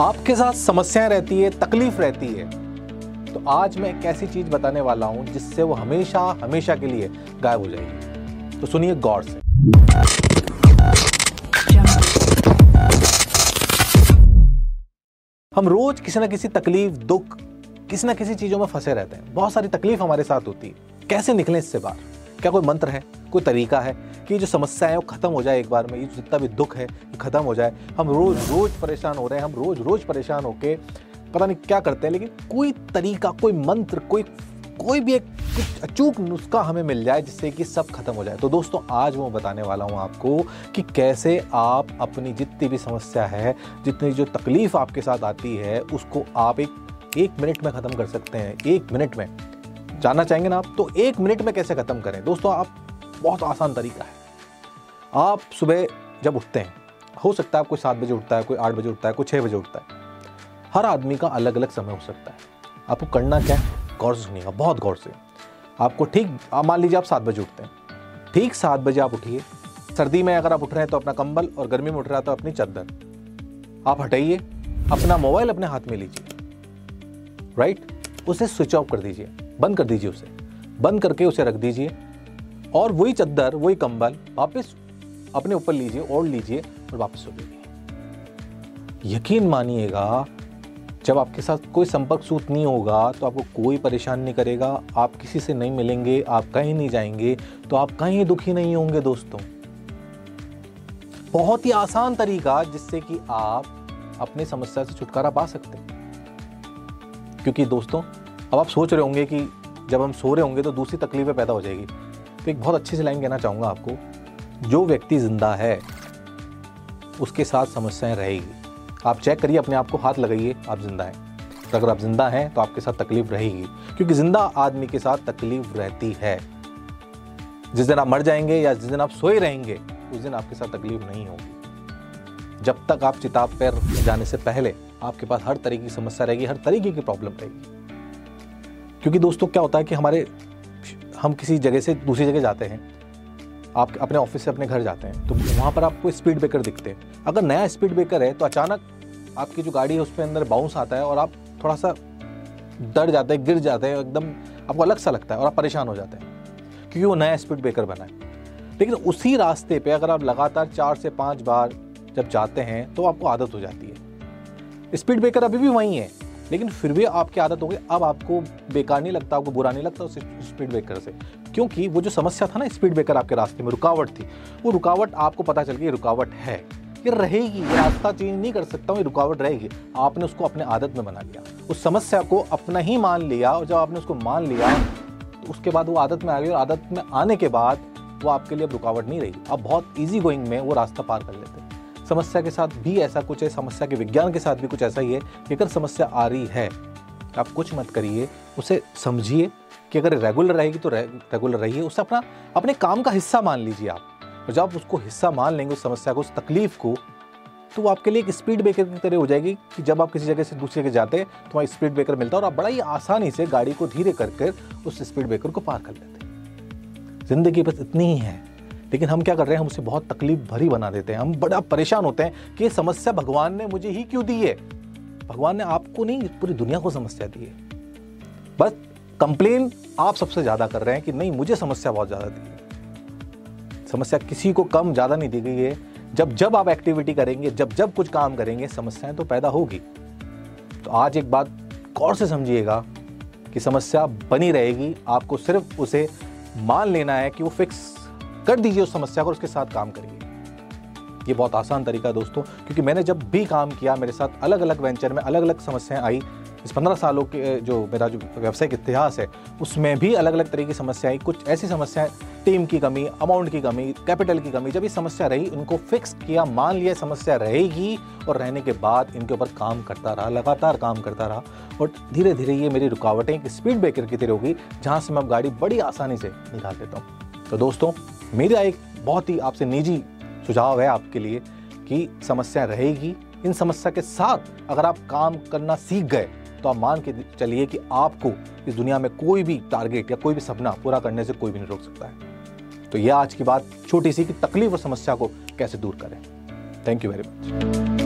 आपके साथ समस्याएँ रहती है, तकलीफ़ रहती है। तो आज मैं एक ऐसी चीज़ बताने वाला हूँ, जिससे वो हमेशा हमेशा के लिए गायब हो जाएगी। तो सुनिए गौर से। हम रोज किसी ना किसी तकलीफ़, दुख, किसी ना किसी चीज़ों में फंसे रहते हैं। बहुत सारी तकलीफ़ हमारे साथ होती है। कैसे निकले इससे बाहर? क्या कोई मंत्र है? कोई तरीका है कि जो समस्या है वो खत्म हो जाए एक बार में? ये जितना भी दुख है, ये खत्म हो जाए। हम रोज रोज परेशान हो रहे हैं, हम रोज रोज परेशान होके पता नहीं क्या करते हैं, लेकिन कोई तरीका, कोई मंत्र, कोई कोई भी एक, कुछ अचूक नुस्खा हमें मिल जाए जिससे कि सब खत्म हो जाए। तो दोस्तों, आज मैं बताने वाला हूँ आपको कि कैसे आप अपनी जितनी भी समस्या है, जितनी जो तकलीफ़ आपके साथ आती है, उसको आप एक एक मिनट में ख़त्म कर सकते हैं। एक मिनट में। जानना चाहेंगे ना आप? तो एक मिनट में कैसे ख़त्म करें? दोस्तों, आप बहुत आसान तरीका है। आप सुबह जब उठते हैं, हो सकता है आप कोई सात बजे उठता है, कोई आठ बजे उठता है, कोई छः बजे उठता है। हर आदमी का अलग अलग समय हो सकता है। आपको करना क्या है? गौर से सुनिएगा बहुत गौर से। आपको ठीक मान लीजिए आप सात बजे उठते हैं। ठीक सात बजे आप उठिए। सर्दी में अगर आप उठ रहे हैं तो अपना कंबल और गर्मी में उठ रहा है तो अपनी चादर। आप हटाइए, अपना मोबाइल अपने हाथ में लीजिए। राइट उसे स्विच ऑफ़ कर दीजिए। बंद कर दीजिए उसे। बंद करके उसे रख दीजिए। और वही चद्दर, वही कंबल वापस अपने ऊपर लीजिए ओढ़ लीजिए और वापस सो लीजिए यकीन मानिएगा, जब आपके साथ कोई संपर्क सूत नहीं होगा तो आपको कोई परेशान नहीं करेगा। आप किसी से नहीं मिलेंगे, आप कहीं नहीं जाएँगे तो आप कहीं दुखी नहीं होंगे दोस्तों। बहुत ही आसान तरीका जिससे कि आप अपनी समस्या से छुटकारा पा सकते हैं। क्योंकि दोस्तों, अब आप सोच रहे होंगे कि जब हम सो रहे होंगे तो दूसरी तकलीफें पैदा हो जाएगी। तो एक बहुत अच्छी सी लाइन कहना चाहूँगा आपको। जो व्यक्ति ज़िंदा है, उसके साथ समस्याएँ रहेगी। आप चेक करिए, अपने आप को हाथ लगाइए, आप ज़िंदा हैं। तो अगर आप ज़िंदा हैं तो आपके साथ तकलीफ़ रहेगी। क्योंकि ज़िंदा आदमी के साथ तकलीफ़ रहती है। जिस दिन आप मर जाएँगे या जिस दिन आप सोए रहेंगे, उस दिन आपके साथ तकलीफ़ नहीं होगी। जब तक आप चिताब पर जाने से पहले आपके पास हर तरीके की समस्या रहेगी, हर तरीके की प्रॉब्लम रहेगी। क्योंकि दोस्तों, क्या होता है कि हमारे हम किसी जगह से दूसरी जगह जाते हैं, आप अपने ऑफ़िस से अपने घर जाते हैं तो वहाँ पर आपको स्पीड ब्रेकर दिखते हैं। अगर नया स्पीड ब्रेकर है तो अचानक आपकी जो गाड़ी है उसके अंदर बाउंस आता है और आप थोड़ा सा डर जाते हैं, गिर जाते हैं, एकदम आपको अलग सा लगता है और आप परेशान हो जाते हैं, क्योंकि वो नया स्पीड ब्रेकर बना है। लेकिन उसी रास्ते पे अगर आप लगातार चार से पाँच बार जब जाते हैं तो आपको आदत हो जाती है। स्पीड ब्रेकर अभी भी वहीं है। लेकिन फिर भी आपकी आदत हो गई, अब आपको बेकार नहीं लगता, आपको बुरा नहीं लगता उस स्पीड ब्रेकर से। क्योंकि वो जो समस्या था ना स्पीड ब्रेकर आपके रास्ते में, रुकावट थी, वो रुकावट आपको पता चल गई रुकावट है। ये रहेगी रास्ता चेंज नहीं कर सकता हूँ, ये रुकावट रहेगी। आपने उसको अपने आदत में बना लिया, उस समस्या को अपना ही मान लिया और जब आपने उसको मान लिया तो उसके बाद वो आदत में आ गई और आदत में आने के बाद वो आपके लिए अब रुकावट नहीं रही अब बहुत ईजी गोइंग में वो रास्ता पार कर लेते समस्या के साथ भी ऐसा कुछ है, समस्या के विज्ञान के साथ भी कुछ ऐसा ही है कि अगर समस्या आ रही है, आप कुछ मत करिए, उसे समझिए कि अगर रेगुलर रहेगी तो रेगुलर रहिए। उसे अपना, अपने काम का हिस्सा मान लीजिए आप। और जब आप उसको हिस्सा मान लेंगे, उस समस्या को, उस तकलीफ़ को तो वो आपके लिए एक स्पीड ब्रेकर की तरह हो जाएगी कि जब आप किसी जगह से दूसरी जगह जाते हैं तो वहाँ स्पीड ब्रेकर मिलता है और आप बड़ा ही आसानी से गाड़ी को धीरे कर कर उस स्पीड ब्रेकर को पार कर लेते हैं। ज़िंदगी बस इतनी ही है। लेकिन हम क्या कर रहे हैं? हम उसे बहुत तकलीफ़ भरी बना देते हैं। हम बड़ा परेशान होते हैं कि ये समस्या भगवान ने मुझे ही क्यों दी है? भगवान ने आपको नहीं, पूरी दुनिया को समस्या दी है। बस कंप्लेन आप सबसे ज़्यादा कर रहे हैं कि नहीं, मुझे समस्या बहुत ज़्यादा दी है। समस्या किसी को कम ज़्यादा नहीं दी गई है। जब जब आप एक्टिविटी करेंगे, जब जब कुछ काम करेंगे, समस्याएँ तो पैदा होगी। तो आज एक बात गौर से समझिएगा कि समस्या बनी रहेगी। आपको सिर्फ़ उसे मान लेना है कि वो फिक्स कर दीजिए उस समस्या को उसके साथ काम करिए। ये बहुत आसान तरीका दोस्तों, क्योंकि मैंने जब भी काम किया, मेरे साथ अलग अलग वेंचर में अलग अलग समस्याएँ आई। इस पंद्रह सालों के जो मेरा जो व्यवसायिक इतिहास है, उसमें भी अलग अलग तरह की समस्या आई। कुछ ऐसी समस्याएँ, टीम की कमी अमाउंट की कमी कैपिटल की कमी, जब ये समस्या रही, उनको फिक्स किया, मान लिया, समस्या रहेगी और रहने के बाद इनके ऊपर काम करता रहा, लगातार काम करता रहा। और धीरे धीरे ये मेरी रुकावटें एक स्पीड ब्रेकर की तरह होगी, जहाँ से मैं अब गाड़ी बड़ी आसानी से निकाल देता हूँ। तो दोस्तों मेरा एक बहुत ही आपसे निजी सुझाव है आपके लिए कि समस्या रहेगी। इन समस्या के साथ अगर आप काम करना सीख गए तो आप मान के चलिए कि आपको इस दुनिया में कोई भी टारगेट या कोई भी सपना पूरा करने से कोई भी नहीं रोक सकता है। तो यह आज की बात छोटी सी कि तकलीफ़ और समस्या को कैसे दूर करें। Thank you very much